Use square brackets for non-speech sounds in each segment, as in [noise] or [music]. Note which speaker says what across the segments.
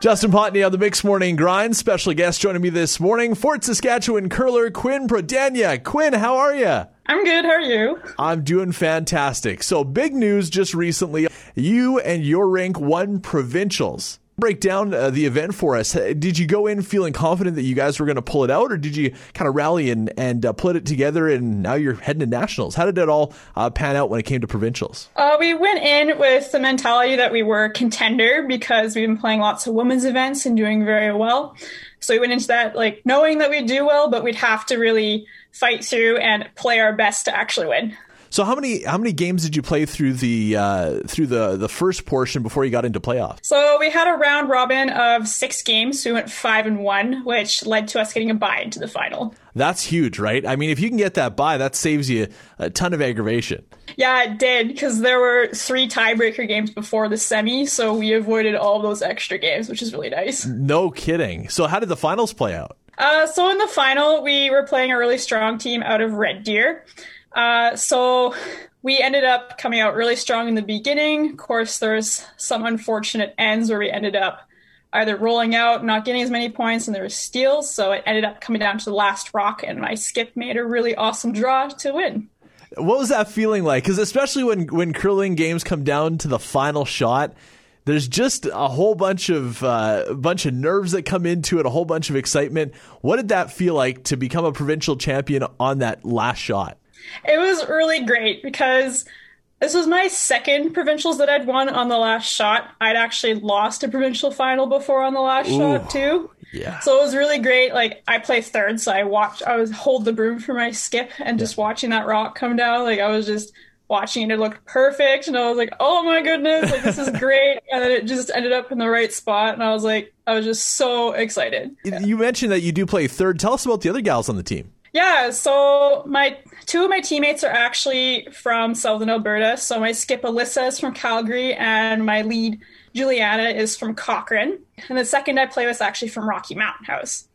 Speaker 1: Justin Potney on the Mix Morning Grind. Special guest joining me this morning, Fort Saskatchewan curler Quinn Prodania. Quinn, how are you?
Speaker 2: I'm good. How are you?
Speaker 1: I'm doing fantastic. So, big news just recently. You and your rink won provincials break down uh, the event for us. Did you go in feeling confident that you guys were going to pull it out, or did you kind of rally and and uh, put it together, and now you're heading to nationals? How did it all uh, pan out when it came to provincials?
Speaker 2: Uh, we went in with the mentality that we were contender because we've been playing lots of women's events and doing very well. So we went into that like knowing that we'd do well, but we'd have to really fight through and play our best to actually win.
Speaker 1: So how many how many games did you play through the uh, through the the first portion before you got into playoffs?
Speaker 2: So we had a round robin of six games. So we went five and one, which led to us getting a bye into the final.
Speaker 1: That's huge, right? I mean, if you can get that bye, that saves you a ton of aggravation.
Speaker 2: Yeah, it did because there were three tiebreaker games before the semi, so we avoided all those extra games, which is really nice.
Speaker 1: No kidding. So how did the finals play out?
Speaker 2: Uh, so in the final, we were playing a really strong team out of Red Deer. Uh, so we ended up coming out really strong in the beginning. Of course, there's some unfortunate ends where we ended up either rolling out, not getting as many points, and there was steals. So it ended up coming down to the last rock, and my skip made a really awesome draw to win.
Speaker 1: What was that feeling like? Because especially when when curling games come down to the final shot, there's just a whole bunch of uh, bunch of nerves that come into it, a whole bunch of excitement. What did that feel like to become a provincial champion on that last shot?
Speaker 2: It was really great because this was my second provincials that I'd won on the last shot. I'd actually lost a provincial final before on the last Ooh, shot too.
Speaker 1: Yeah.
Speaker 2: So it was really great. Like I play third, so I watched. I was hold the broom for my skip and yeah. just watching that rock come down. Like I was just watching it. It looked perfect, and I was like, "Oh my goodness, like this is great!" [laughs] and then it just ended up in the right spot, and I was like, I was just so excited.
Speaker 1: You mentioned that you do play third. Tell us about the other gals on the team.
Speaker 2: Yeah, so my two of my teammates are actually from Southern Alberta. So my skip Alyssa is from Calgary, and my lead Juliana is from Cochrane. And the second I play with is actually from Rocky Mountain House.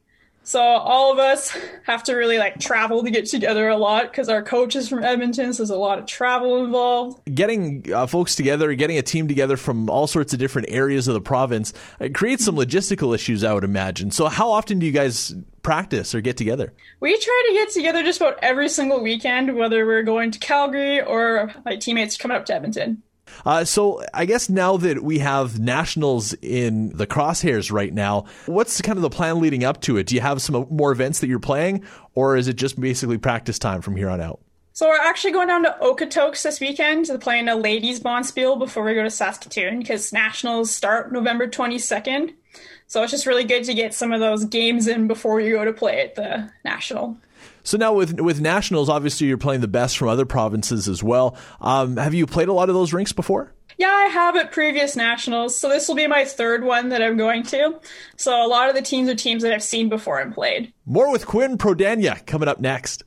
Speaker 2: So all of us have to really like travel to get together a lot because our coach is from Edmonton, so there's a lot of travel involved.
Speaker 1: Getting uh, folks together, getting a team together from all sorts of different areas of the province, it creates some logistical issues, I would imagine. So how often do you guys practice or get together?
Speaker 2: We try to get together just about every single weekend, whether we're going to Calgary or my teammates coming up to Edmonton.
Speaker 1: Uh, so I guess now that we have nationals in the crosshairs right now, what's kind of the plan leading up to it? Do you have some more events that you're playing, or is it just basically practice time from here on out?
Speaker 2: So we're actually going down to Okotoks this weekend to play in a ladies bonspiel before we go to Saskatoon because nationals start November 22nd. So it's just really good to get some of those games in before you go to play at the national.
Speaker 1: So now with with nationals, obviously you're playing the best from other provinces as well. Um, have you played a lot of those rinks before?
Speaker 2: Yeah, I have at previous nationals. So this will be my third one that I'm going to. So a lot of the teams are teams that I've seen before and played.
Speaker 1: More with Quinn Prodaniuk coming up next.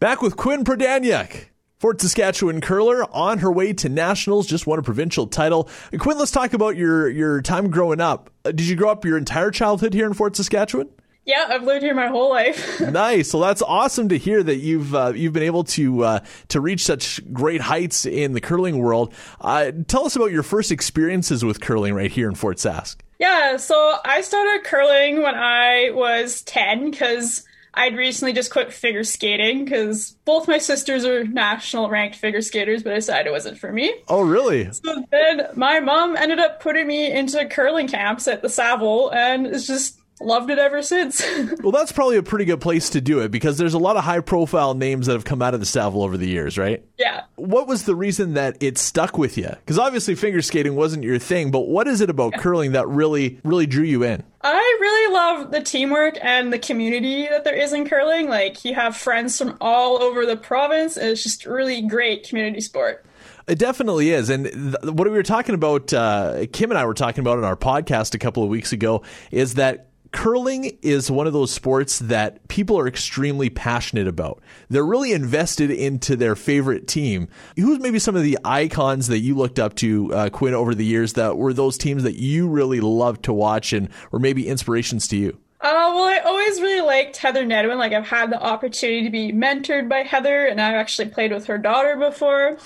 Speaker 1: Back with Quinn Prodaniuk. Fort Saskatchewan curler on her way to nationals, just won a provincial title. Quinn, let's talk about your your time growing up. Uh, did you grow up your entire childhood here in Fort Saskatchewan?
Speaker 2: Yeah, I've lived here my whole life. [laughs]
Speaker 1: nice. Well, that's awesome to hear that you've uh, you've been able to uh, to reach such great heights in the curling world. Uh, tell us about your first experiences with curling right here in Fort Sask.
Speaker 2: Yeah, so I started curling when I was ten because I'd recently just quit figure skating because both my sisters are national ranked figure skaters, but I decided it wasn't for me.
Speaker 1: Oh, really?
Speaker 2: So then my mom ended up putting me into curling camps at the Saville, and it's just loved it ever since. [laughs]
Speaker 1: well, that's probably a pretty good place to do it because there's a lot of high profile names that have come out of the Saville over the years, right?
Speaker 2: Yeah.
Speaker 1: What was the reason that it stuck with you? Because obviously figure skating wasn't your thing, but what is it about yeah. curling that really, really drew you in?
Speaker 2: I really love the teamwork and the community that there is in curling. Like, you have friends from all over the province, and it's just really great community sport.
Speaker 1: It definitely is. And th- what we were talking about, uh, Kim and I were talking about in our podcast a couple of weeks ago, is that curling is one of those sports that people are extremely passionate about. They're really invested into their favorite team. Who's maybe some of the icons that you looked up to, uh, Quinn, over the years that were those teams that you really loved to watch and were maybe inspirations to you?
Speaker 2: Uh, well, I always really liked Heather Nedohin. Like, I've had the opportunity to be mentored by Heather, and I've actually played with her daughter before.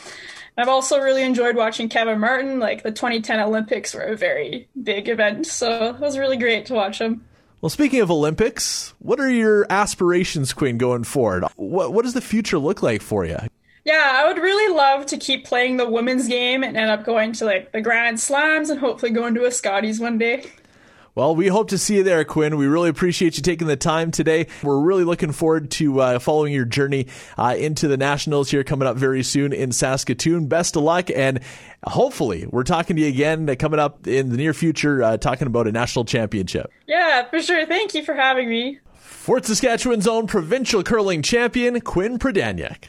Speaker 2: I've also really enjoyed watching Kevin Martin. Like the 2010 Olympics were a very big event, so it was really great to watch him.
Speaker 1: Well, speaking of Olympics, what are your aspirations, Quinn, going forward? What, what does the future look like for you?
Speaker 2: Yeah, I would really love to keep playing the women's game and end up going to like the Grand Slams and hopefully going to a Scotties one day.
Speaker 1: Well, we hope to see you there, Quinn. We really appreciate you taking the time today. We're really looking forward to uh, following your journey uh, into the Nationals here coming up very soon in Saskatoon. Best of luck, and hopefully, we're talking to you again coming up in the near future, uh, talking about a national championship.
Speaker 2: Yeah, for sure. Thank you for having me.
Speaker 1: Fort Saskatchewan's own provincial curling champion, Quinn Prodaniuk.